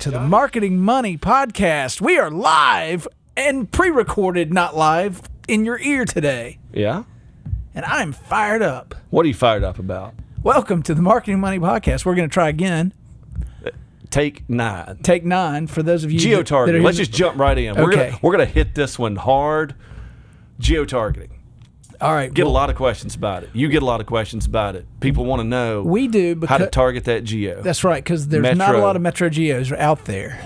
To the Marketing Money Podcast. We are live and pre recorded, not live, in your ear today. Yeah. And I'm fired up. What are you fired up about? Welcome to the Marketing Money Podcast. We're going to try again. Take nine. Take nine for those of you Geo that- that are targeting. Let's just jump right in. We're Okay. gonna we're gonna hit this one hard. Geo targeting. All right. Get well, a lot of questions about it. You get a lot of questions about it. People want to know we do how to target that geo. that's right because there's not a lot of Metro Geos out there.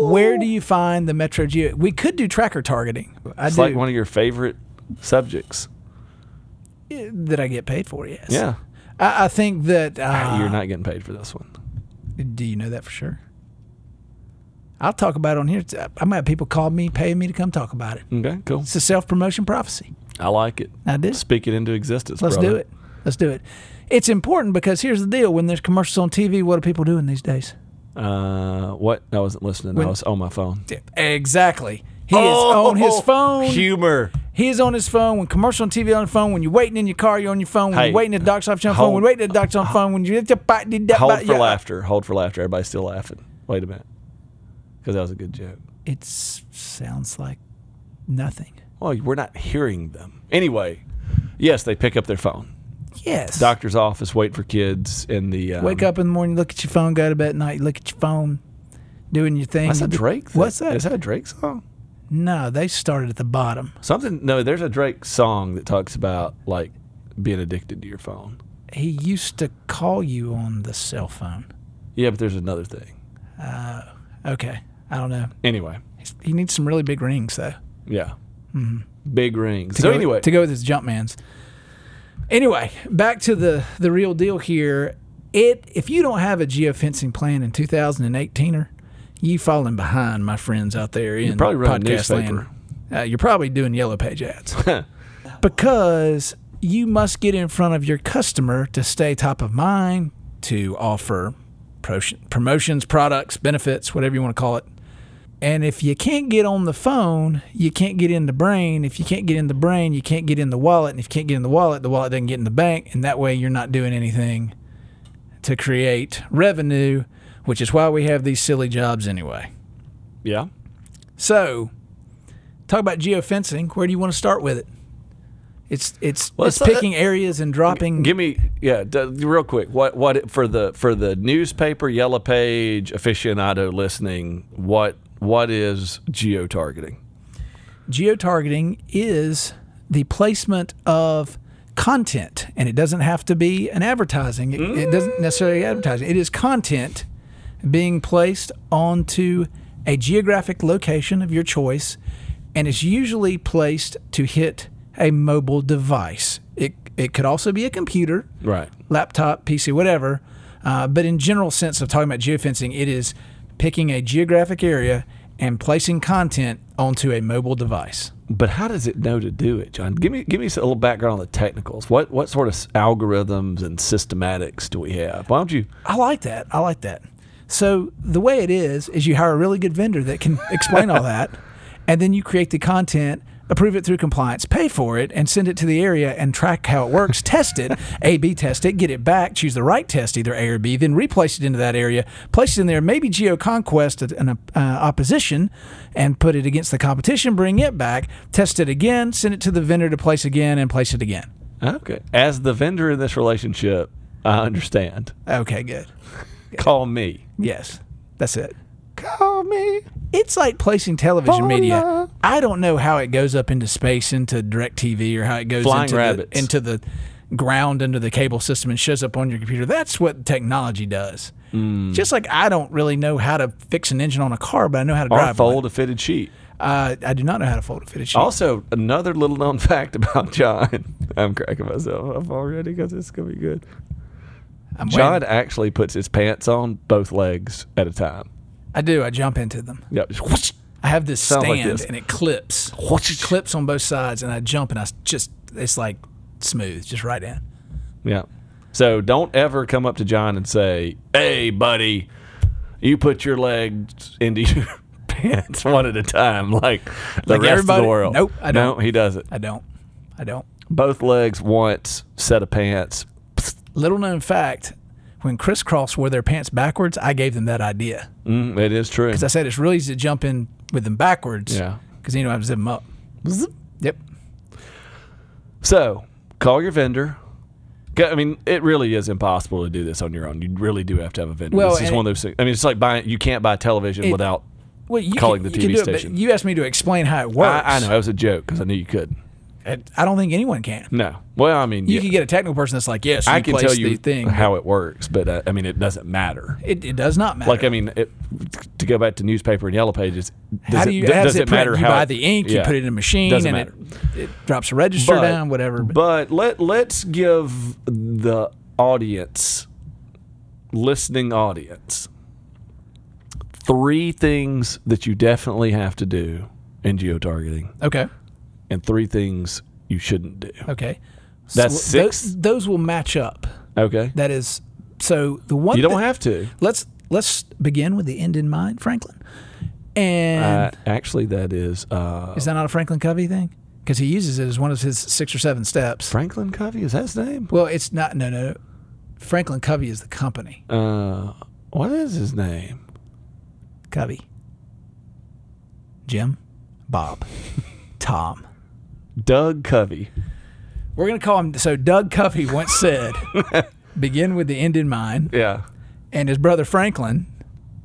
Where do you find the Metro Geo? We could do tracker targeting. I it's do. like one of your favorite subjects. that I get paid for. Yes. Yeah. I, I think that uh, You're not getting paid for this one. Do you know that for sure? I'll talk about it on here. I'm gonna have people call me, pay me to come talk about it. Okay, cool. It's a self promotion prophecy. I like it. I do. Speak it into existence. Let's brother. do it. Let's do it. It's important because here's the deal: when there's commercials on TV, what are people doing these days? Uh, what? I wasn't listening. When- I was on my phone. Exactly. He is on his phone. Humor. He is on his phone. When commercial on TV on the phone. When you're waiting in your car, you're on your phone. When Hey, you're waiting at the doctor's office, on the phone. When you're waiting at the doctor's on phone. When you're Hold for laughter. Hold for laughter. Everybody's still laughing. Wait a minute. Because that was a good joke. It sounds like nothing. Well, we're not hearing them. Anyway, yes, they pick up their phone. Yes. Doctor's office, wait for kids in the. Um, Wake up in the morning, look at your phone, go to bed at night, look at your phone, doing your thing. That's a Drake. Thing. What's that? Is that a Drake song? No, they started at the bottom. Something. No, there's a Drake song that talks about like being addicted to your phone. He used to call you on the cell phone. Yeah, but there's another thing. Okay, I don't know. Anyway, He's- He needs some really big rings though. yeah. Big rings. To So go- anyway, to go with his Jumpmans. Anyway, back to the the real deal here. It if you don't have a geofencing plan in 2018er, you falling behind, my friends out there in probably run a podcast land. Uh, you're probably doing yellow page ads because you must get in front of your customer to stay top of mind, to offer pro- promotions, products, benefits, whatever you want to call it. And if you can't get on the phone, you can't get in the brain. If you can't get in the brain, you can't get in the wallet. And if you can't get in the wallet, the wallet doesn't get in the bank. And that way, you're not doing anything to create revenue, which is why we have these silly jobs anyway. yeah. So, talk about geofencing. Where do you want to start with it? It's it's Well, it's it's, picking areas and dropping. Give me yeah, d- real quick. What what for the for the newspaper yellow page aficionado listening? What what is geo targeting? geotargeting is the placement of content, and it doesn't have to be an advertising. It, it doesn't necessarily advertising. It is content being placed onto a geographic location of your choice, and it's usually placed to hit a mobile device. It it could also be a computer, Right. laptop, PC, whatever. Uh, but in general sense of talking about geofencing, it is picking a geographic area and placing content onto a mobile device. But how does it know to do it, John? Give me give me a little background on the technicals. What what sort of algorithms and systematics do we have? Why don't you? I like that. I like that. So the way it is is you hire a really good vendor that can explain all that, and then you create the content, approve it through compliance, pay for it, and send it to the area and track how it works. test it, A/B test it, get it back, choose the right test, either A or B, then replace it into that area, place it in there, maybe geoconquest an uh, opposition, and put it against the competition, bring it back, test it again, send it to the vendor to place again, and place it again. Okay. As the vendor in this relationship, I understand. Okay, good. Call me. Yes, that's it. Call me. It's like placing television media. I don't know how it goes up into space into direct TV or how it goes Flying into rabbits. the, into the ground under the cable system and shows up on your computer. That's what technology does. Mm. Just like I don't really know how to fix an engine on a car, but I know how to Or drive fold one. a fitted sheet. Uh, I do not know how to fold a fitted sheet. Also, another little known fact about John. I'm cracking myself up already because it's gonna be good. I'm John waiting. actually puts his pants on both legs at a time. I do. I jump into them. Yeah, just whoosh, I have this Sounds like stand this. and it clips. whoosh. clips on both sides, and I jump and I just it's like smooth, just right in. Yeah. So don't ever come up to John and say, "Hey, buddy, you put your legs into your pants one at a time, like the Like rest of everybody? the world." Nope, I No, don't. he doesn't. I don't. I don't. Both legs once, set of pants. Little known fact: when Kris Kross wore their pants backwards, I gave them that idea Mm, it is true. because I said it's really easy to jump in with them backwards. Yeah. Because you don't have to zip them up. Yep. So call your vendor. I mean, it really is impossible to do this on your own. You really do have to have a vendor. Well, this is one of those things. I mean, it's like buying. You can't buy television It- without. Well, you Calling can, the you can TV do it, but station. you asked me to explain how it works. I, I know that was a joke because I knew you could. I, I don't think anyone can. No. Well, I mean, You yeah, could get a technical person that's like, yes, you I can tell you the thing. how it works, but uh, I mean, it doesn't matter. it, it does not matter. Like, I mean, it, to go back to newspaper and yellow pages, does how it, do you? how does does it matter print? how you buy it- the ink, you put it in a machine, Doesn't and matter. it, it drops a register But- down, whatever. But But let let's give the audience, listening audience, three things that you definitely have to do in geotargeting, okay, and three things you shouldn't do. okay, That's So six? those will match up. Okay, That is so. The one you don't that- have to. Let's let's begin with the end in mind, Franklin. And Uh, actually, that is uh, is that not a Franklin Covey thing? Because he uses it as one of his six or seven steps. Franklin Covey. Is that his name? well, it's not. No, no. Franklin Covey is the company. Uh, what is his name? Covey. Jim, Bob, Tom. Doug Covey. We're gonna call him. So Doug Covey once said, "Begin with the end in mind." Yeah. And his brother Franklin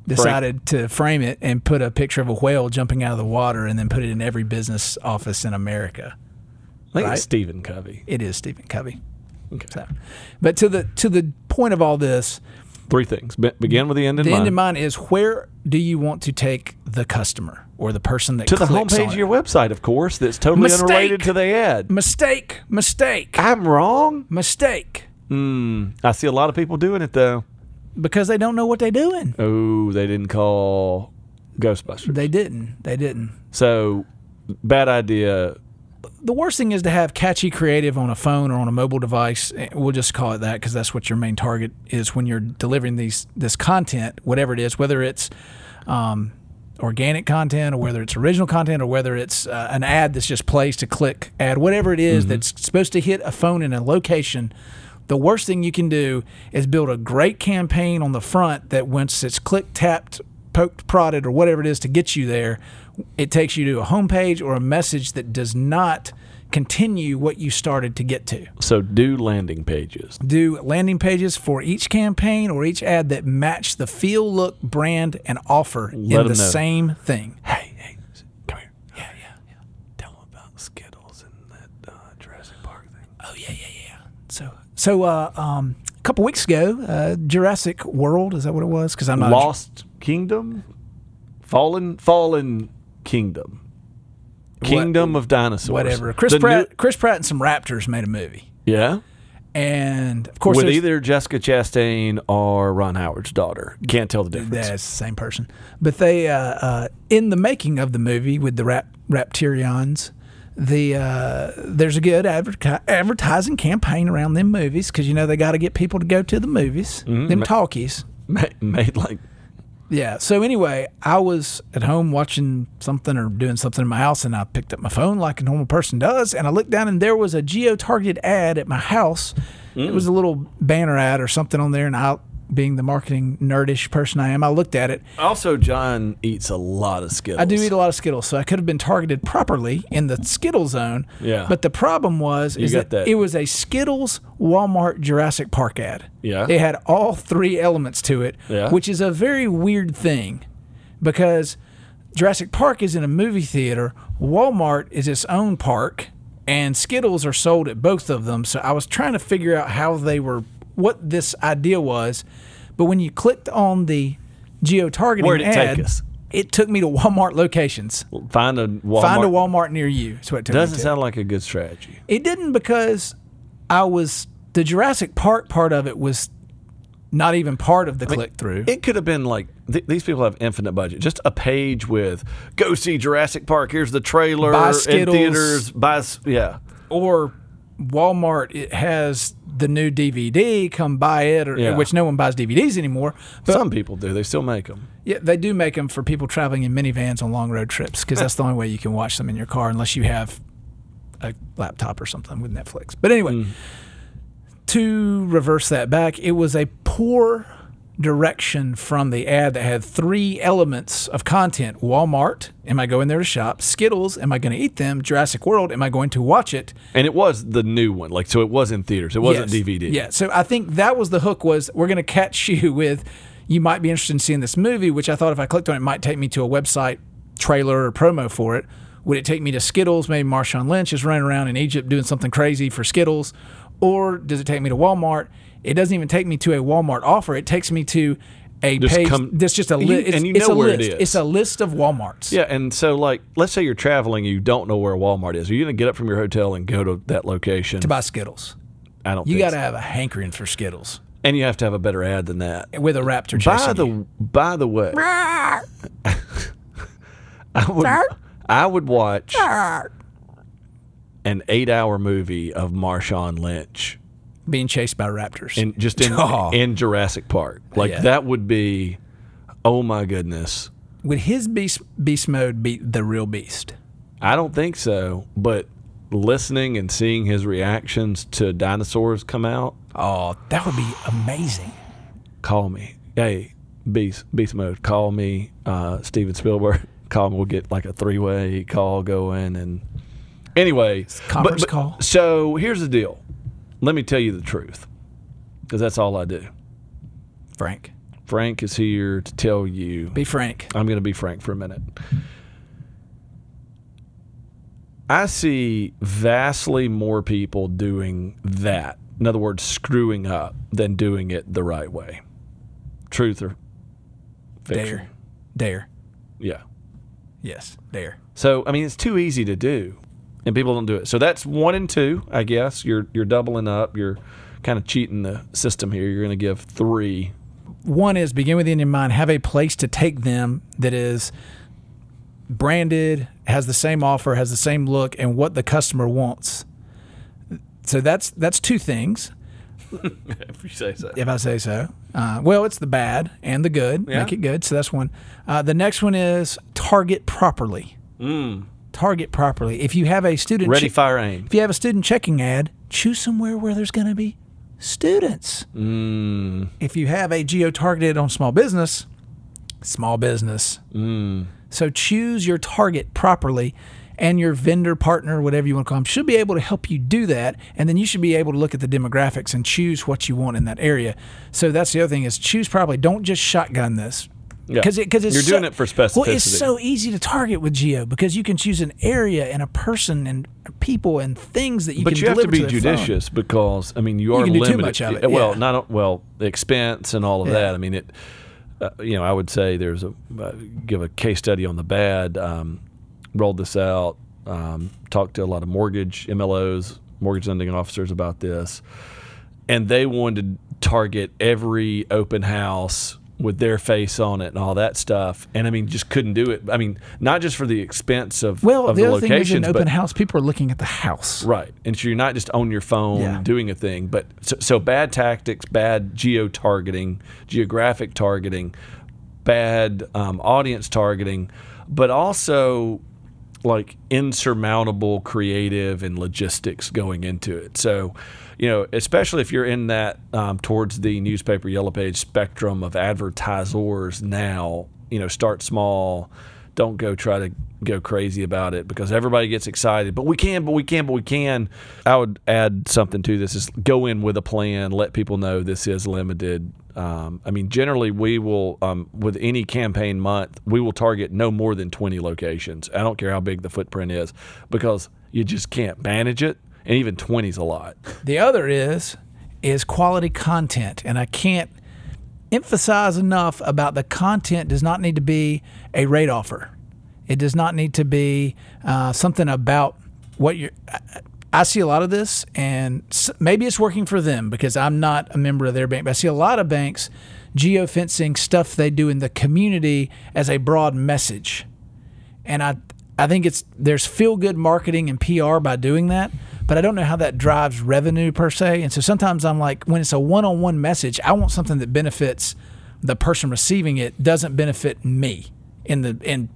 decided to frame it and put a picture of a whale jumping out of the water, and then put it in every business office in America. I think Right. it's Stephen Covey. It is Stephen Covey. Okay. So, but to the to the point of all this, Three things. Be- begin with the end in the mind. The end in mind is where do you want to take the customer or the person that to the homepage of your website, of course, that's totally Mistake. unrelated to the ad. mistake, mistake, I'm wrong. mistake, Hmm. I see a lot of people doing it though. because they don't know what they're doing. Oh, they didn't call Ghostbusters. They didn't. They didn't. so bad idea. the worst thing is to have catchy creative on a phone or on a mobile device. Eh, We'll just call it that because that's what your main target is when you're delivering these this content, whatever it is, whether it's um, organic content or whether it's original content or whether it's uh, an ad that's just placed to click ad, whatever it is that's supposed to hit a phone in a location. The worst thing you can do is build a great campaign on the front that once it's clicked, tapped, poked, prodded, or whatever it is to get you there, it takes you to a homepage or a message that does not continue what you started to get to. So do landing pages. Do landing pages for each campaign or each ad that match the feel, look, brand, and offer Let in the know. same thing. Hey, hey, come here. Yeah, yeah, yeah. Tell them about Skittles and that uh, Jurassic Park thing. Oh yeah, yeah, yeah. So, so uh, um, a couple weeks ago, uh, Jurassic World is that what it was? Because I'm not Lost Kingdom, Fallen, Fallen Kingdom, Kingdom of Dinosaurs. whatever. Chris The new- Pratt, Chris Pratt and some Raptors made a movie, yeah. and of course, With either Jessica Chastain or Ron Howard's daughter. Can't tell the difference. That's the same person. But they, uh, uh, in the making of the movie with the rap, Raptirions, the uh, there's a good adverti- advertising campaign around them movies because you know they got to get people to go to the movies, them talkies. Ma- made like Yeah. So anyway, I was at home watching something or doing something in my house, and I picked up my phone like a normal person does, and I looked down, and there was a geo-targeted ad at my house. It mm. was a little banner ad or something on there, and I, being the marketing nerdish person I am, I looked at it. Also, John eats a lot of Skittles. I do eat a lot of Skittles, so I could have been targeted properly in the Skittle zone. Yeah. But the problem was is got that, that. it was a Skittles Walmart Jurassic Park ad. Yeah. It had all three elements to it, Yeah. which is a very weird thing because Jurassic Park is in a movie theater, Walmart is its own park, and Skittles are sold at both of them. So I was trying to figure out how they were what this idea was. But when you clicked on the geo-targeting Where'd it ad, take us? it took me to Walmart locations. Find a Walmart. Find a Walmart near you. That's what it took Doesn't me to. sound like a good strategy. It didn't because I was the Jurassic Park part of it was not even part of the click through. It could have been like th- these people have infinite budget. Just a page with "Go see Jurassic Park." Here's the trailer Buy in theaters. Buy yeah. or Walmart it has the new DVD, come buy it, or, Yeah. which no one buys DVDs anymore. But Some people do. They still make them. yeah, they do make them for people traveling in minivans on long road trips because that's the only way you can watch them in your car unless you have a laptop or something with Netflix. But anyway, Mm. to reverse that back, it was a poor direction from the ad that had three elements of content Walmart, am I going there to shop? Skittles, am I going to eat them? Jurassic World, am I going to watch it? And it was the new one. Like so, it was in theaters. It wasn't Yes. DVD. Yeah. So I think that was the hook was we're going to catch you with you might be interested in seeing this movie, which I thought if I clicked on it, it might take me to a website trailer or promo for it. Would it take me to Skittles? Maybe Marshawn Lynch is running around in Egypt doing something crazy for Skittles. Or does it take me to Walmart? It doesn't even take me to a Walmart offer. It takes me to a Just page come- that's just a list. and you it's know a where it list. is. It's a list of Walmarts. Yeah, and so like, let's say you're traveling, and you don't know where Walmart is. Are you going to get up from your hotel and go to that location? To buy Skittles. I don't. Think you got to so. have a hankering for Skittles and you have to have a better ad than that. with a raptor By the you. by the way, I would I would watch an eight hour movie of Marshawn Lynch being chased by raptors. in just in Oh. in Jurassic Park. Like Yeah. that would be oh my goodness. Would his beast beast mode beat the real beast? I don't think so, but listening and seeing his reactions to dinosaurs come out, Oh, that would be amazing. call me. Hey, beast beast mode, call me uh, Steven Spielberg. Call me. We'll get like a three way call going and anyway. Conference call. So here's the deal. Let me tell you the truth, because that's all I do. Frank, Frank is here to tell you. be frank. I'm going to be frank for a minute. I see vastly more people doing that. In other words, screwing up than doing it the right way. Truth or fiction? Dare, dare. Yeah. Yes, dare. So I mean, it's too easy to do, and people don't do it. So that's one and two, I guess. You're you're doubling up. You're kind of cheating the system here. You're going to give three. One is begin with the end in mind. Have a place to take them that is branded, has the same offer, has the same look, and what the customer wants. So that's that's two things. if you say so. if I say so. Uh, well, it's the bad and the good. Yeah. Make it good. So that's one. Uh, the next one is target properly. Target properly. If you have a student Ready, che- fire, aim. if you have a student checking ad, choose somewhere where there's going to be students. Mm, If you have a geo targeted on small business, small business. mm. So choose your target properly, and your vendor partner, whatever you want to call them, should be able to help you do that. And then you should be able to look at the demographics and choose what you want in that area. So that's the other thing is choose properly. Don't just shotgun this. Yeah. Because it, cause it's You're so- doing it for specificity. Well, it's so easy to target with geo because you can choose an area and a person and people and things that you but can But you have to be phone. judicious because I mean you are do too limited. much of it, Well, yeah. not well the expense and all of Yeah. that. I mean it. Uh, you know, I would say there's a uh, give a case study on the bad. Um, rolled this out. Um, talked to a lot of mortgage MLOs, mortgage lending officers about this, and they wanted to target every open house with their face on it and all that stuff. And I mean, just couldn't do it. I mean, not just for the expense of Well, of the, the, other thing is locations, in open house, people are looking at the house. Right. And so you're not just on your phone Yeah. doing a thing, but so, so bad tactics, bad geo targeting, geographic targeting, bad um, audience targeting, but also like insurmountable creative and logistics going into it. So, you know, especially if you're in that um, towards the newspaper yellow page spectrum of advertisers now, you know, start small. Don't go try to go crazy about it because everybody gets excited. But we can, but we can, but we can. I would add something to this: is go in with a plan. Let people know this is limited. Um, I mean, generally, we will um, with any campaign month, we will target no more than twenty locations. I don't care how big the footprint is because you just can't manage it, and even twenty is a lot. The other is is quality content, and I can't emphasize enough about the content does not need to be a rate offer. It does not need to be uh, something about what you're. I see a lot of this, and maybe it's working for them because I'm not a member of their bank. But I see a lot of banks geofencing stuff they do in the community as a broad message, and I I think it's there's feel good marketing and PR by doing that, but I don't know how that drives revenue per se. And so sometimes I'm like, when it's a one on one message, I want something that benefits the person receiving it, doesn't benefit me in the in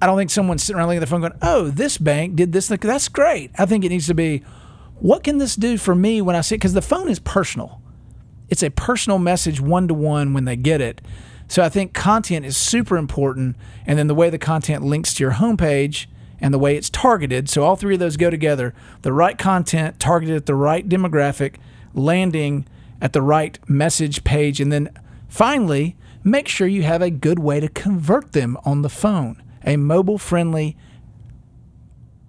I don't think someone's sitting around looking at the phone going, "Oh, this bank did this." That's great. I think it needs to be, "What can this do for me when I see? Because the phone is personal. It's a personal message, one to one, when they get it. So I think content is super important, and then the way the content links to your homepage and the way it's targeted. So all three of those go together: the right content targeted at the right demographic, landing at the right message page, and then finally, make sure you have a good way to convert them on the phone a mobile friendly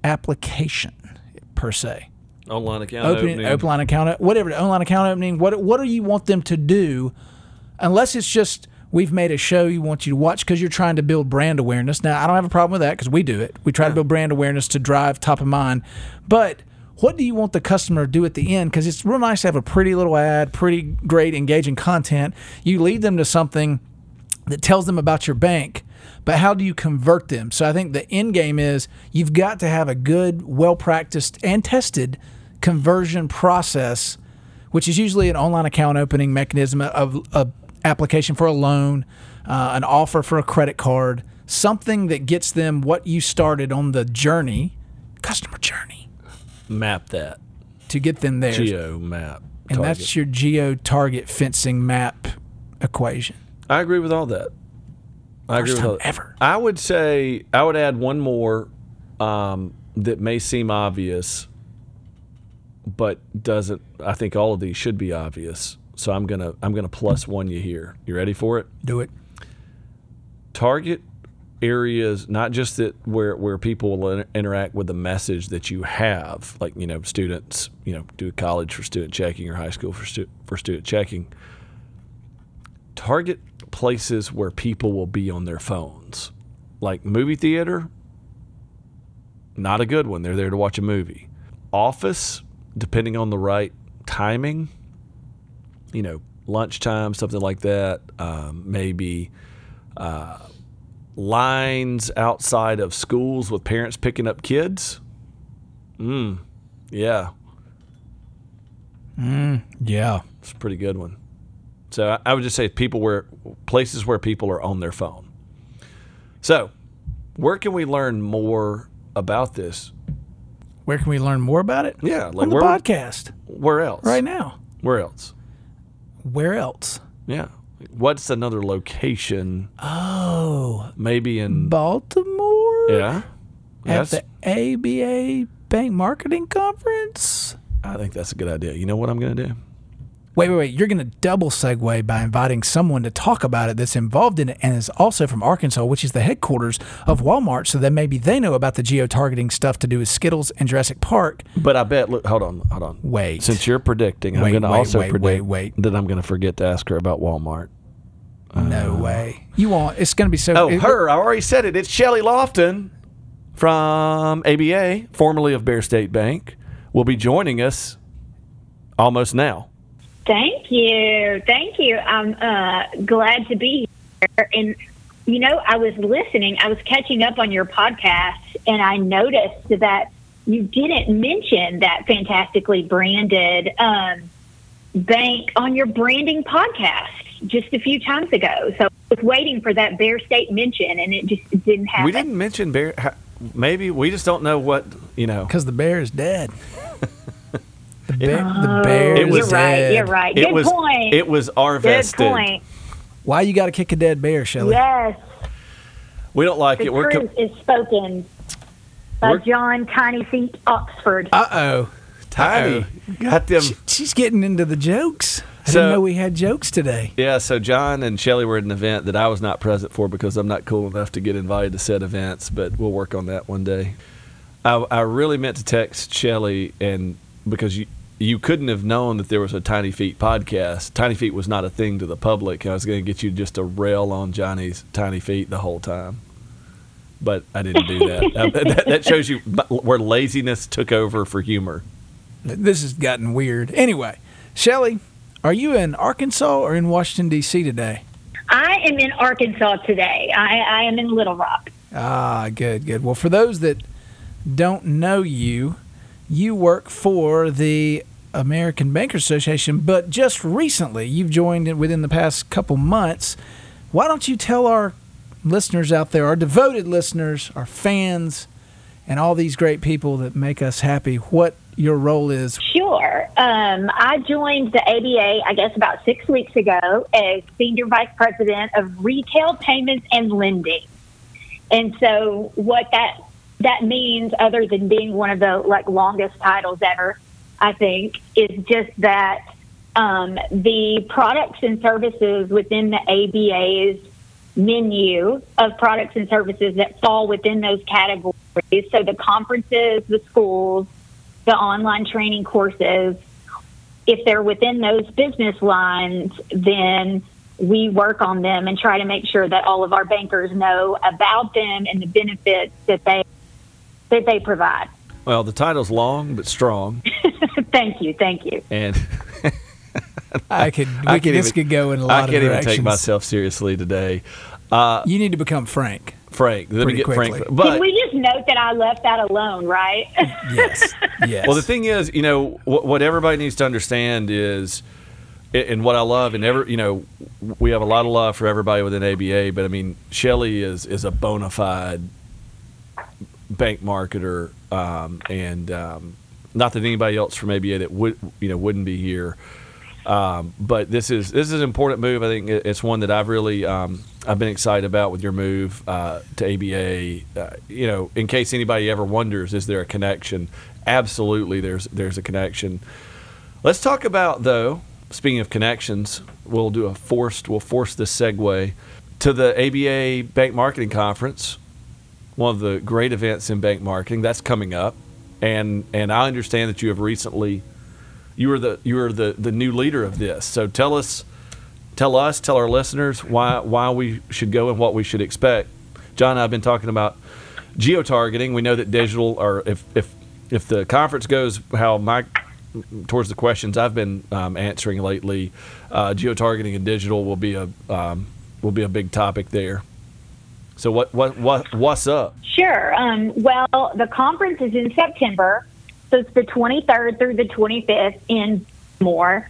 application per se. Online account Opening, opening. open line account, whatever, online account opening. What what do you want them to do? Unless it's just we've made a show you want you to watch because you're trying to build brand awareness. Now I don't have a problem with that because we do it. We try to build brand awareness to drive top of mind. But what do you want the customer to do at the end? Because it's real nice to have a pretty little ad, pretty great engaging content. You lead them to something that tells them about your bank, but how do you convert them? So I think the end game is you've got to have a good, well practiced, and tested conversion process, which is usually an online account opening mechanism of a application for a loan, uh, an offer for a credit card, something that gets them what you started on the journey, customer journey, Map that. to get them there. Geo map. and target. that's your geo target fencing map equation. I agree with all that. I agree First with time all that. ever. I would say I would add one more um, that may seem obvious, but doesn't. I think all of these should be obvious. So I'm gonna I'm gonna plus one you here. You ready for it? Do it. target areas not just that where where people will inter- interact with the message that you have like you know students you know do college for student checking or high school for stu- for student checking target places where people will be on their phones like movie theater not a good one they're there to watch a movie office depending on the right timing you know lunchtime something like that um, maybe lines outside of schools with parents picking up kids. Mm, yeah, Yeah. it's a pretty good one. So I, I would just say people where places where people are on their phone. So, where can we learn more about this? Where can we learn more about it? Yeah, like on the where podcast where else? right now. Where else? Where else? Yeah. What's another location? Oh, Maybe in Baltimore yeah. at That's, the ABA Bank Marketing Conference. I think that's a good idea. You know what I'm going to do? Wait, wait, wait! You're going to double segue by inviting someone to talk about it that's involved in it and is also from Arkansas, which is the headquarters of Walmart. So that maybe they know about the geo targeting stuff to do with Skittles and Jurassic Park. But I bet. Look, hold on, hold on. Wait. Since you're predicting, I'm going to also wait, predict wait, wait. that I'm going to forget to ask her about Walmart. no uh, way. You want? It's going to be so. Oh, it- her! I already said it. It's Shelly Lofton from ABA, formerly of Bear State Bank, will be joining us almost now. Thank you. Thank you. I'm uh, glad to be here. And, you know, I was listening, I was catching up on your podcast, and I noticed that you didn't mention that fantastically branded um, bank on your branding podcast just a few times ago. So I was waiting for that Bear State mention, and it just didn't happen. We didn't mention Bear. Maybe we just don't know what you know. Because the bear is dead. The bear, the Oh, bear It is was- you're right. You're right. It Good was point. it was our Good vested. point. Why you got to kick a dead bear, Shelley? Yes. We don't like The it. We're com- truth is spoken by We're- John Tiny Feet Oxford. Uh oh. tiny. Got them. She's getting into the jokes. I So- didn't know we had jokes today. Yeah, so John and Shelly were at an event that I was not present for because I'm not cool enough to get invited to said events, but we'll work on that one day. I, I really meant to text Shelly and because you you couldn't have known that there was a Tiny Feet podcast. Tiny Feet was not a thing to the public. I was going to get you just to rail on Johnny's Tiny Feet the whole time. but I didn't do that. Uh, that. That shows you where laziness took over for humor. This has gotten weird. Anyway, Shelly, are you in Arkansas or in Washington D.C. today? I am in Arkansas today. I, I am in Little Rock. Ah, good, good. Well, for those that don't know you, you work for the American Bankers Association, but just recently you've joined it within the past couple months. Why don't you tell our listeners out there, our devoted listeners, our fans, and all these great people that make us happy, what your role is? Sure. Um, I joined the ABA, I guess, about six weeks ago as Senior Vice President of Retail Payments and Lending. And so, what that that means, other than being one of the like longest titles ever, I think, is just that um, the products and services within the ABA's menu of products and services that fall within those categories. So the conferences, the schools, the online training courses, if they're within those business lines, then we work on them and try to make sure that all of our bankers know about them and the benefits that they that they provide. Well, the title's long but strong. thank you, thank you. And I could, I could this even, could go in a lot of things. I can't even take myself seriously today. Uh, you need to become Frank. Frank. Let me get quickly. Frank. But, Can we just note that I left that alone, right? yes. Yes. Well, the thing is, you know, what, what everybody needs to understand is, and what I love, and ever, you know, we have a lot of love for everybody within ABA, but I mean, Shelly is is a bona fide bank marketer, um, and um, not that anybody else from ABA that would, you know, wouldn't be here. Um, but this is this is an important move. I think it's one that I've really um, I've been excited about with your move uh, to ABA. Uh, you know, in case anybody ever wonders, is there a connection? Absolutely, there's there's a connection. Let's talk about though. Speaking of connections, we'll do a forced we'll force this segue to the ABA Bank Marketing Conference, one of the great events in bank marketing. That's coming up, and and I understand that you have recently you are the you are the the new leader of this. So tell us, tell us, tell our listeners why why we should go and what we should expect. John I've been talking about geo targeting. We know that digital, or if if if the conference goes how my towards the questions I've been um, answering lately, uh, geo targeting and digital will be a um, will be a big topic there. So what what what what's up? Sure. Um, well, the conference is in September. So it's the 23rd through the 25th in more.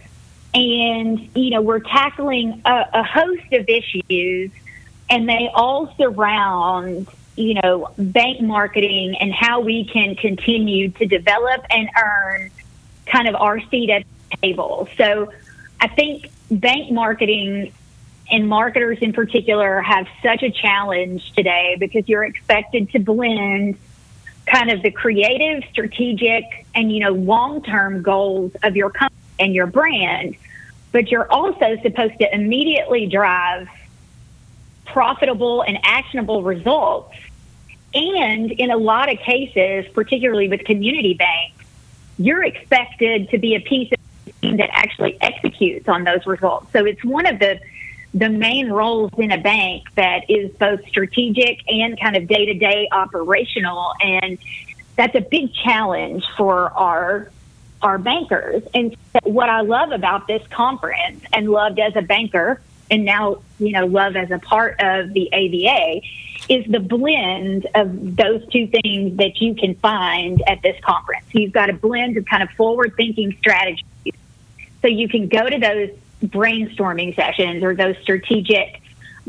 And, you know, we're tackling a, a host of issues, and they all surround, you know, bank marketing and how we can continue to develop and earn kind of our seat at the table. So I think bank marketing and marketers in particular have such a challenge today because you're expected to blend kind of the creative, strategic, and you know long-term goals of your company and your brand, but you're also supposed to immediately drive profitable and actionable results. And in a lot of cases, particularly with community banks, you're expected to be a piece of that actually executes on those results. So it's one of the the main roles in a bank that is both strategic and kind of day to day operational. And that's a big challenge for our our bankers. And what I love about this conference and loved as a banker and now, you know, love as a part of the ABA is the blend of those two things that you can find at this conference. You've got a blend of kind of forward thinking strategies. So you can go to those brainstorming sessions or those strategic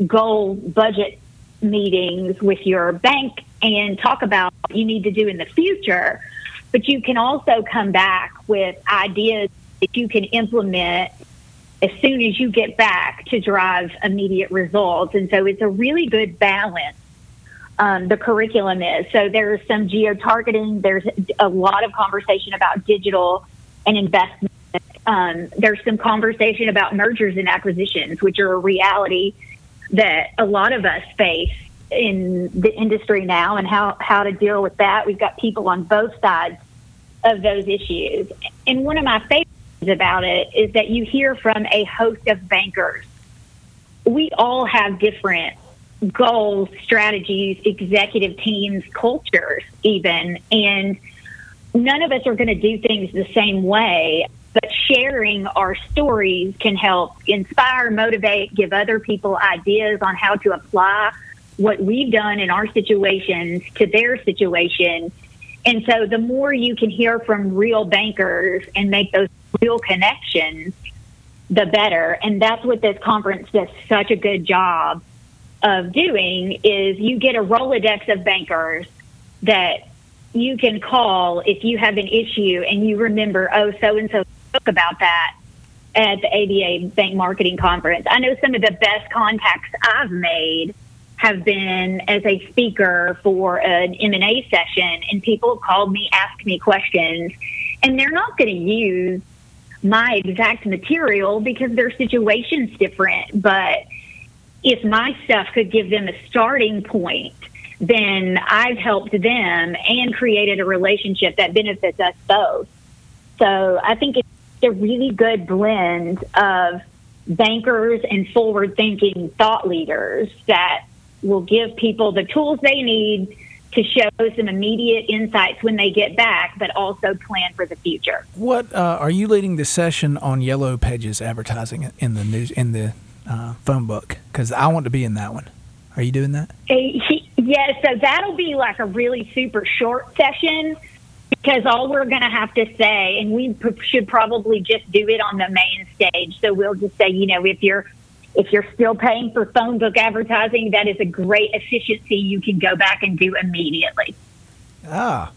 goal budget meetings with your bank and talk about what you need to do in the future. But you can also come back with ideas that you can implement as soon as you get back to drive immediate results. And so it's a really good balance. Um, the curriculum is. So there's some geo targeting, there's a lot of conversation about digital and investment um, there's some conversation about mergers and acquisitions, which are a reality that a lot of us face in the industry now and how, how to deal with that. We've got people on both sides of those issues. And one of my favorites about it is that you hear from a host of bankers. We all have different goals, strategies, executive teams, cultures, even. And none of us are going to do things the same way, sharing our stories can help inspire, motivate, give other people ideas on how to apply what we've done in our situations to their situation. And so the more you can hear from real bankers and make those real connections, the better. And that's what this conference does such a good job of doing is you get a Rolodex of bankers that you can call if you have an issue and you remember, oh, so and so spoke about that at the ABA Bank Marketing Conference. I know some of the best contacts I've made have been as a speaker for an M&A session and people called me, asked me questions, and they're not going to use my exact material because their situation's different, but if my stuff could give them a starting point, then I've helped them and created a relationship that benefits us both. So I think it's a really good blend of bankers and forward thinking thought leaders that will give people the tools they need to show some immediate insights when they get back, but also plan for the future. What uh, are you leading the session on Yellow Pages advertising in the news in the uh, phone book? Because I want to be in that one. Are you doing that? Yes, yeah, so that'll be like a really super short session because all we're going to have to say, and we p- should probably just do it on the main stage. So we'll just say, you know, if you're if you're still paying for phone book advertising, that is a great efficiency you can go back and do immediately. Ah,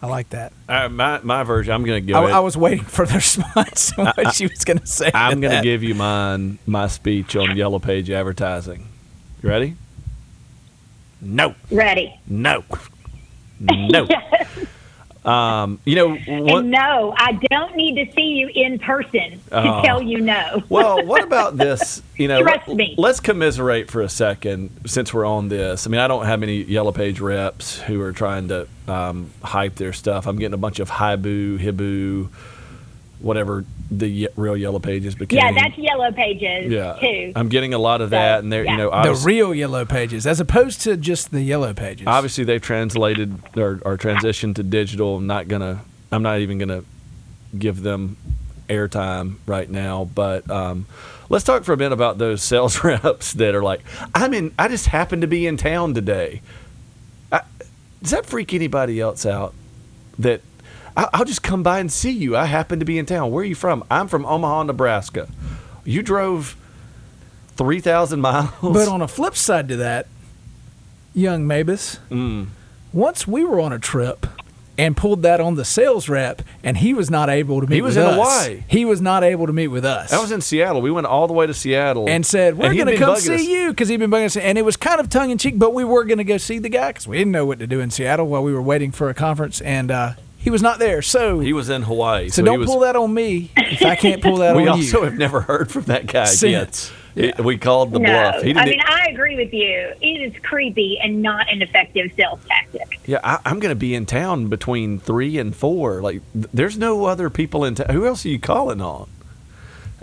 I like that. Uh, my my version. I'm going to give. I, it, I was waiting for the response on what she was going to say. I'm going to give you mine. My speech on Yellow Page advertising. You ready? No. Ready. No. No. Um, you know what? And no, I don't need to see you in person to Oh. tell you no. Well, what about this? You know, Trust me. let's commiserate for a second since we're on this. I mean, I don't have any Yellow Page reps who are trying to um, hype their stuff. I'm getting a bunch of Hibu, Hibu, whatever the ye- real Yellow Pages became. yeah, that's yellow pages yeah. too. I'm getting a lot of that, and they're yeah. you know the real Yellow Pages, as opposed to just the Yellow Pages. obviously they've translated or, or transitioned to digital. I'm not gonna. I'm not even gonna give them airtime right now. But um, let's talk for a minute about those sales reps that are like, I'm in. I just happen to be in town today. I, does that freak anybody else out? That I, I'll just come by and see you. I happen to be in town. Where are you from? I'm from Omaha, Nebraska. You drove three thousand miles. But on a flip side to that, young Mabus, Mm. once we were on a trip and pulled that on the sales rep, and he was not able to meet He was in us. Hawaii. He was not able to meet with us. I was in Seattle. We went all the way to Seattle and said, We're going to come see us. you because he'd been bugging us. And it was kind of tongue in cheek, but we were going to go see the guy because we didn't know what to do in Seattle while we were waiting for a conference. And uh, he was not there. So, He was in Hawaii. so, he don't was, pull that on me if I can't pull that on you. We also have never heard from that guy Since. yet. It- we called the no, bluff. He didn't. I mean I agree with you. It is creepy and not an effective sales tactic. yeah, I, I'm going to be in town between three and four. Like, th- there's no other people in town. Who else are you calling on?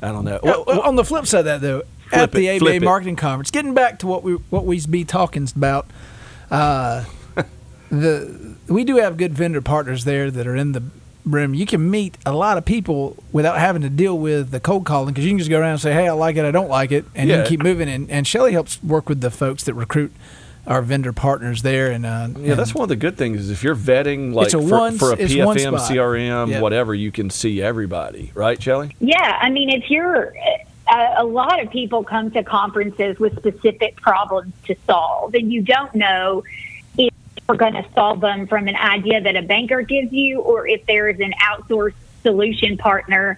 I don't know. Well, well, on the flip side of that, though, at the it, flip ABA it. marketing conference, getting back to what we what we be talking about, uh, the we do have good vendor partners there that are in the room. You can meet a lot of people without having to deal with the cold calling because you can just go around and say, "Hey, I like it, I don't like it," and you can keep moving. And, and Shelly helps work with the folks that recruit our vendor partners there. And uh, yeah, that's one of the good things is if you're vetting like for, one- for a PFM. CRM, Yep. whatever, you can see everybody, right, Shelly? Yeah, I mean, if you're a, a lot of people come to conferences with specific problems to solve, and you don't know you're going to solve them from an idea that a banker gives you, or if there is an outsourced solution partner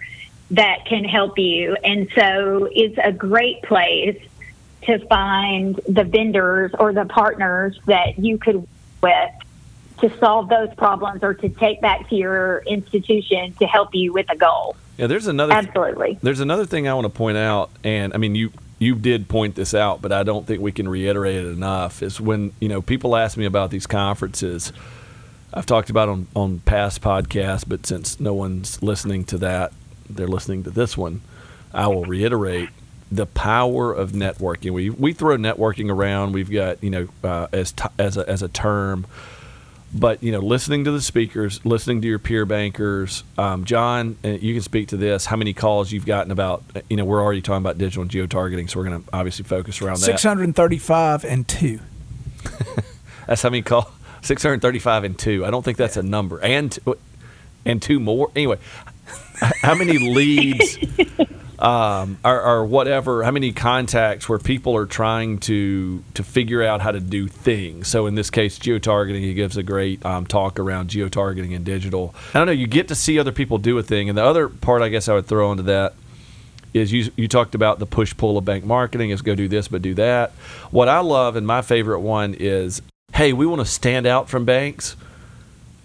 that can help you. And so, it's a great place to find the vendors or the partners that you could work with to solve those problems or to take back to your institution to help you with a goal. Yeah, there's another. Absolutely. There's another thing I want to point out, and I mean you you did point this out, but I don't think we can reiterate it enough. Is when you know people ask me about these conferences. I've talked about on on past podcasts, but since no one's listening to that, they're listening to this one. I will reiterate: the power of networking. We we throw networking around. We've got you know uh, as t- as a, as a term, but you know listening to the speakers, listening to your peer bankers. Um, John, uh, you can speak to this. How many calls you've gotten about? You know, we're already talking about digital and geo targeting, so we're going to obviously focus around that. 635 and two. That's how many call. 635 and two. I don't think that's a number. And and two more. Anyway, how many leads um, or, or whatever? How many contacts where people are trying to to figure out how to do things? So in this case, geotargeting. He gives a great um, talk around geotargeting and digital. I don't know. You get to see other people do a thing, and the other part I guess I would throw into that is you you talked about the push pull of bank marketing is go do this but do that. What I love and my favorite one is hey, we want to stand out from banks,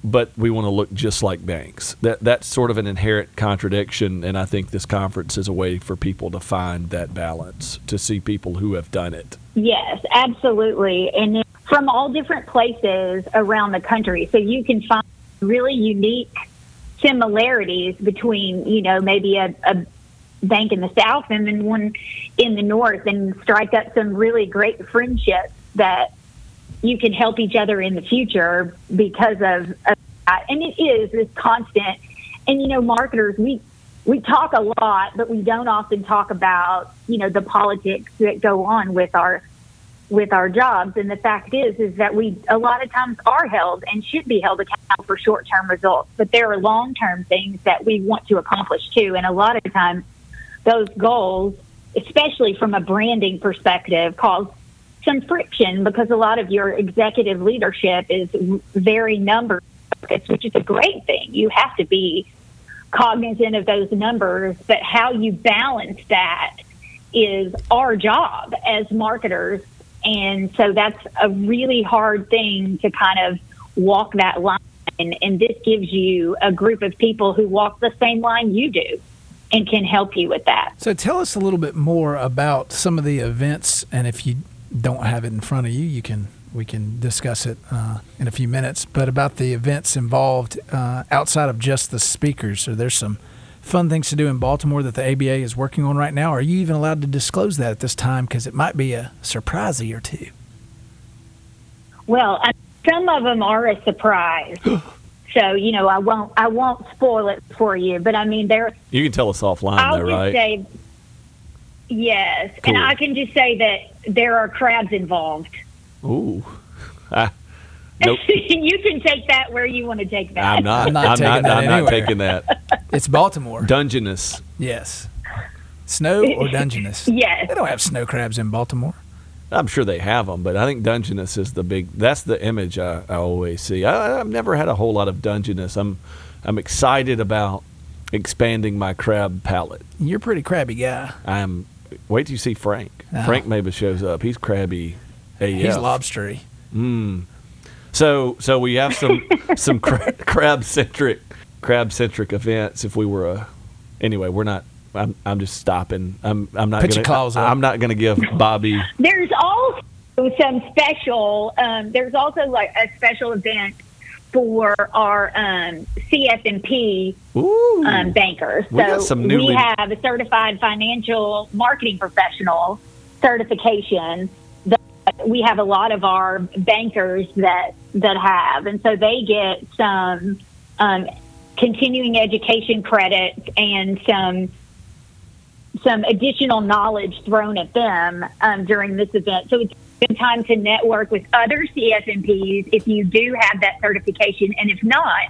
but we want to look just like banks. That that's sort of an inherent contradiction, and I think this conference is a way for people to find that balance, to see people who have done it. Yes, absolutely. And from all different places around the country. So you can find really unique similarities between, you know, maybe a, a bank in the South and then one in the North and strike up some really great friendships that you can help each other in the future because of, of that. And it is this constant. And you know, marketers, we we talk a lot, but we don't often talk about you know the politics that go on with our with our jobs. And the fact is, is that we a lot of times are held and should be held accountable for short term results, but there are long term things that we want to accomplish too. And a lot of times, those goals, especially from a branding perspective, cause some friction because a lot of your executive leadership is very number focused, which is a great thing. You have to be cognizant of those numbers, but how you balance that is our job as marketers. And so that's a really hard thing to kind of walk that line. And, and this gives you a group of people who walk the same line you do and can help you with that. So tell us a little bit more about some of the events and if you don't have it in front of you, you can we can discuss it uh, in a few minutes. But about the events involved uh, outside of just the speakers, so there's some fun things to do in Baltimore that the ABA is working on right now. Are you even allowed to disclose that at this time? Because it might be a surprise or two. Well, some of them are a surprise. so you know, I won't I won't spoil it for you. But I mean, there. You can tell us offline, I'll though, just right? say yes, Cool. and I can just say that there are crabs involved. Ooh. Ah, nope. you can take that where you want to take that. I'm not. I'm not I'm taking not, that I'm not taking that. It's Baltimore. Dungeness. yes. Snow or Dungeness? Yes. They don't have snow crabs in Baltimore. I'm sure they have them, but I think Dungeness is the big. That's the image I, I always see. I, I've never had a whole lot of Dungeness. I'm I'm excited about expanding my crab palette. You're a pretty crabby guy. I'm. Wait till you see Frank. Oh. Frank maybe shows up. He's crabby. AF. He's lobstery. Mm. So so we have some some cra- crab centric crab centric events. If we were a anyway, we're not. I'm I'm just stopping. I'm I'm not Put gonna. your claws up. I'm not gonna give Bobby. There's also some special. Um, there's also like a special event for our um, CFMP um, bankers. We so newly- we have a certified financial marketing professional certification that we have a lot of our bankers that that have, and so they get some um, continuing education credits and some some additional knowledge thrown at them um, during this event. So it's good time to network with other CFMPs if you do have that certification, and if not,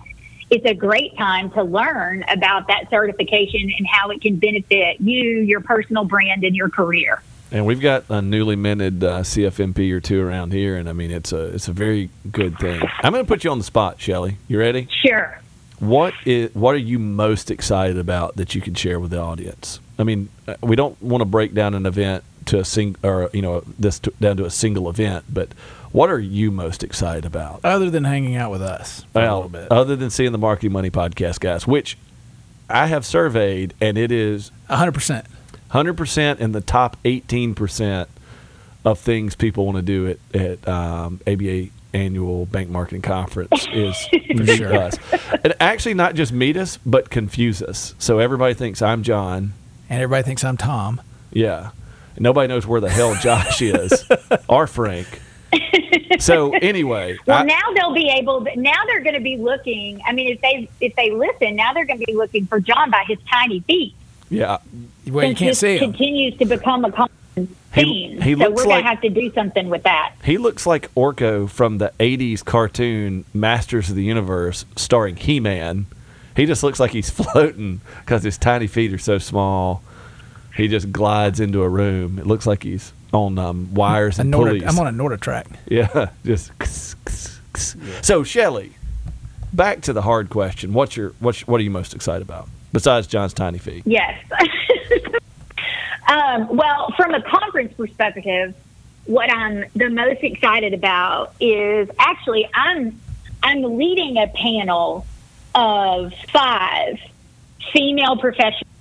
it's a great time to learn about that certification and how it can benefit you, your personal brand, and your career. And we've got a newly minted uh, CFMP or two around here, and I mean it's a it's a very good thing. I'm going to put you on the spot, Shelly. You ready? Sure. What is what are you most excited about that you can share with the audience? I mean, uh, we don't want to break down an event to a sing or you know this to, down to a single event, but what are you most excited about? Other than hanging out with us for a Well, little bit. other than seeing the Marketing Money podcast, guys, which I have surveyed, and it is 100%. 100% in the top 18% of things people want to do at, at um, ABA annual bank marketing conference is meet sure. us. And actually not just meet us, but confuse us. So everybody thinks I'm John. And everybody thinks I'm Tom. Yeah. Nobody knows where the hell Josh is or Frank. So anyway, Well, I- now they'll be able. To, now they're going to be looking. I mean, if they if they listen, now they're going to be looking for John by his tiny feet. yeah, Well, you can't see him. continues to become a common theme. he so looks we're going to have to do something with that. he looks like Orko from the '80s cartoon Masters of the Universe, starring He-Man. He just looks like he's floating because his tiny feet are so small. He just glides into a room. It looks like he's on um, wires A and Norda, pulleys. I'm on a NordicTrack. Yeah, just. So Shelly, back to the hard question. What's your what's what are you most excited about besides John's tiny feet? Yes. um, well, from a conference perspective, what I'm the most excited about is actually I'm I'm leading a panel of five female professionals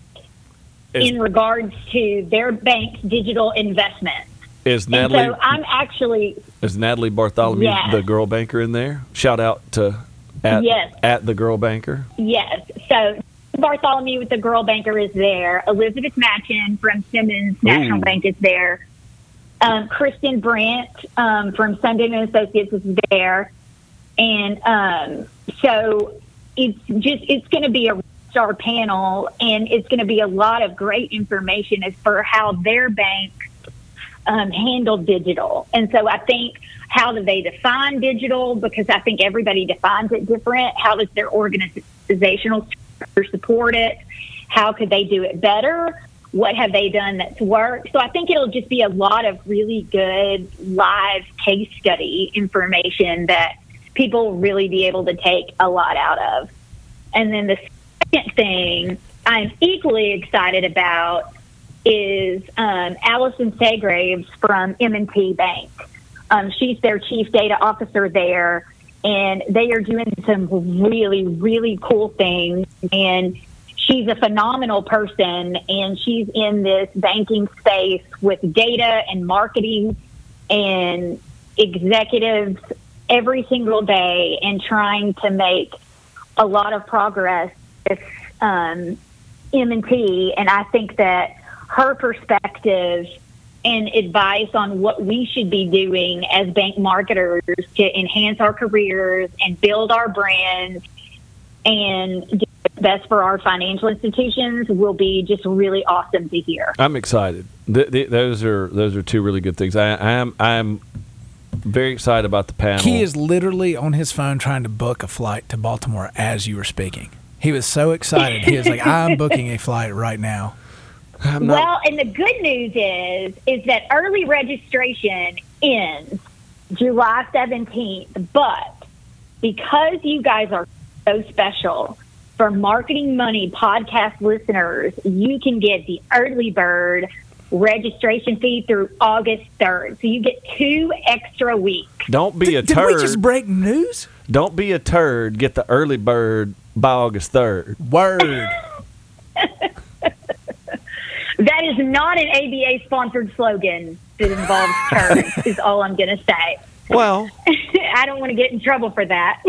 Is, in regards to their bank's digital investment. is And Natalie so I'm actually is Natalie Bartholomew Yes. the girl banker in there? Shout out to at Yes. at the girl banker. Yes. So Bartholomew with the Girl Banker is there. Elizabeth Matchin from Simmons National Ooh. Bank is there. Um, Kristen Brandt um, from Sunday and Associates is there. And um, so it's just it's going to be a star panel, and it's going to be a lot of great information as for how their bank um, digital. And so I think how do they define digital? Because I think everybody defines it different. How does their organizational structure support it? How could they do it better? What have they done that's worked? So I think it'll just be a lot of really good live case study information that people will really be able to take a lot out of. And then the second thing I'm equally excited about is um, Allison Segraves from M&T Bank. Um, she's their chief data officer there, and they are doing some really, really cool things. And she's a phenomenal person, and she's in this banking space with data and marketing and executives every single day and trying to make a lot of progress with um, M&T. And I think that her perspective and advice on what we should be doing as bank marketers to enhance our careers and build our brands and do what's best for our financial institutions will be just really awesome to hear. I'm excited. Th- th- those are those are two really good things. I, I am I'm very excited about the panel. He is literally on his phone trying to book a flight to Baltimore as you were speaking. He was so excited. He was like, "I'm booking a flight right now." I'm not, Well, and the good news is is that early registration ends July 17th, but because you guys are so special for Marketing Money podcast listeners, you can get the early bird registration fee through August 3rd. So you get two extra weeks. don't be a Did, did turd. we just break news? don't be a turd. Get the early bird by August third. Word. That is not an ABA sponsored slogan that involves turds, is all I'm going to say. Well, I don't want to get in trouble for that.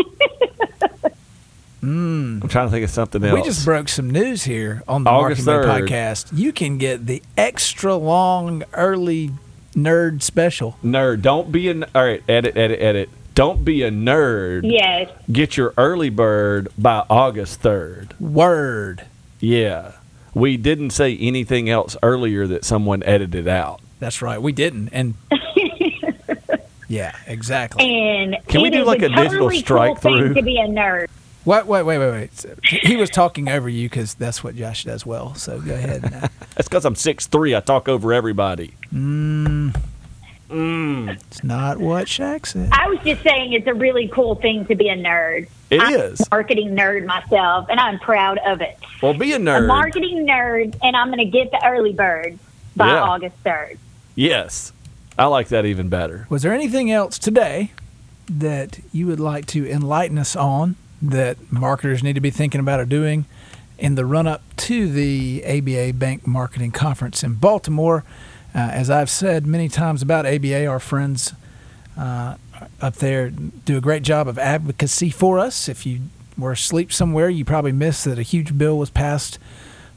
Hmm. I'm trying to think of something else. We just broke some news here on the August Marketing 3rd. podcast. You can get the extra long early nerd special. nerd. Don't be an all right. Edit, edit, edit. Don't be a nerd. yes. Get your early bird by August third. Word. Yeah, we didn't say anything else earlier that someone edited out. That's right. We didn't. And yeah, exactly. And Can we do like a digital totally strike cool thing through? to be a nerd. Wait, wait, wait, wait, wait. He was talking over you because that's what Josh does well. So go ahead. Now. That's because I'm six three. I talk over everybody. Mm. Mm. It's not what Shaq said. I was just saying it's a really cool thing to be a nerd. It I'm is. a marketing nerd myself, and I'm proud of it. Well, be a nerd. A marketing nerd, and I'm going to get the early bird by Yeah. August 3rd. yes, I like that even better. Was there anything else today that you would like to enlighten us on that marketers need to be thinking about or doing in the run up to the ABA Bank Marketing Conference in Baltimore? Uh, as I've said many times about ABA, our friends uh, up there do a great job of advocacy for us. If you were asleep somewhere, you probably missed that a huge bill was passed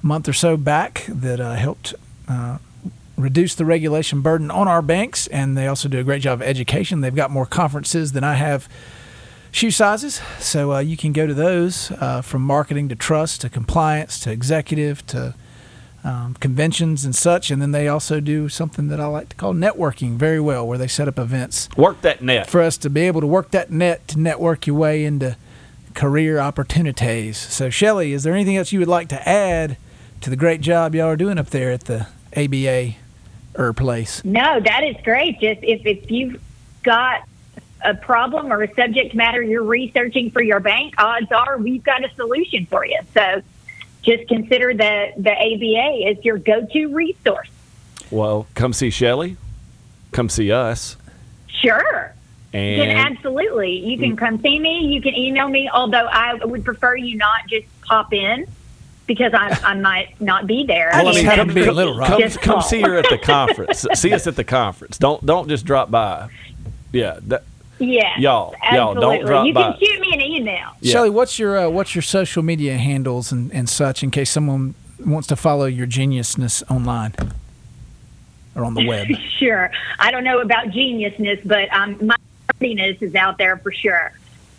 a month or so back that uh, helped reduce the regulation burden on our banks, and they also do a great job of education. They've got more conferences than I have shoe sizes, so uh, you can go to those uh, from marketing to trust to compliance to executive to um, conventions and such. And then they also do something that I like to call networking very well, where they set up events Work that net. for us to be able to work that net to network your way into career opportunities. So, Shelly, is there anything else you would like to add to the great job y'all are doing up there at the ABA or place? No, that is great. Just if, if you've got a problem or a subject matter you're researching for your bank, odds are we've got a solution for you. So just consider the, the ABA as your go to resource. Well, come see Shelly. Come see us. Sure. You can absolutely. You can mm. come see me. You can email me, although I would prefer you not just pop in because I, I might not be there. Well, I mean, come be a little rough. come, come see her at the conference. see us at the conference. Don't don't just drop by. Yeah, that, Yeah. Y'all- y'all, don't absolutely. drop You by. can shoot me an email. Yeah. Shelly, what's your uh, what's your social media handles and, and such in case someone wants to follow your geniusness online or on the web? Sure. I don't know about geniusness, but um, my nerdiness is out there for sure.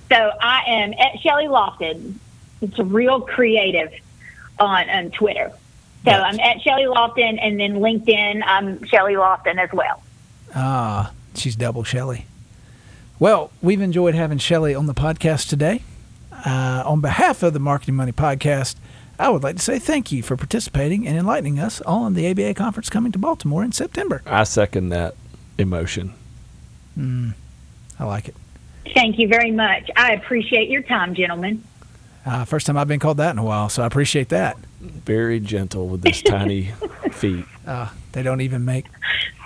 So I am at Shelly Lofton. It's real creative on, on Twitter. So Yes. I'm at Shelly Lofton, and then LinkedIn, I'm Shelly Lofton as well. Ah, she's double Shelly. Well, we've enjoyed having Shelly on the podcast today. Uh, on behalf of the Marketing Money Podcast, I would like to say thank you for participating and enlightening us on the ABA conference coming to Baltimore in September. I second that emotion. I like it. Thank you very much. I appreciate your time, gentlemen. Uh, first time I've been called that in a while, so I appreciate that. Very gentle with his tiny feet. Uh, they don't even make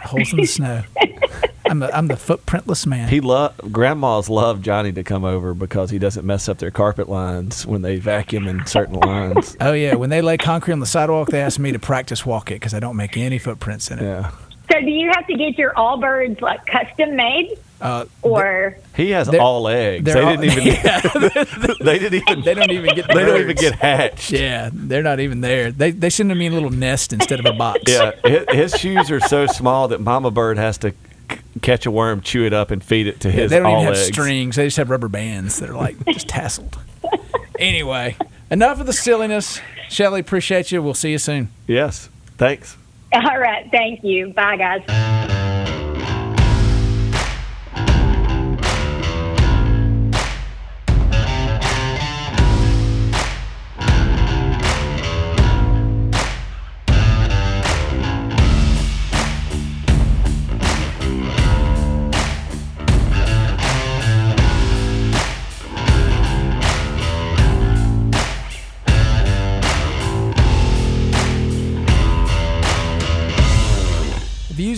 holes in the snow. I'm the, I'm the footprintless man. He love grandmas love Johnny to come over because he doesn't mess up their carpet lines when they vacuum in certain lines. oh yeah, when they lay concrete on the sidewalk, they ask me to practice walk it because I don't make any footprints in it. Yeah. So do you have to get your Allbirds like custom made, Uh, or He has all eggs. They they're all- didn't even they didn't even they don't even get. The they don't even get hatched. Yeah, they're not even there. They they send them in a little nest instead of a box. Yeah, his, his shoes are so small that Mama Bird has to c- catch a worm, chew it up, and feed it to his they don't all even have eggs. strings. They just have rubber bands that are like just tasseled. Anyway, enough of the silliness. Shelly, appreciate you. We'll see you soon. Yes, thanks. all right? Thank you. Bye, guys.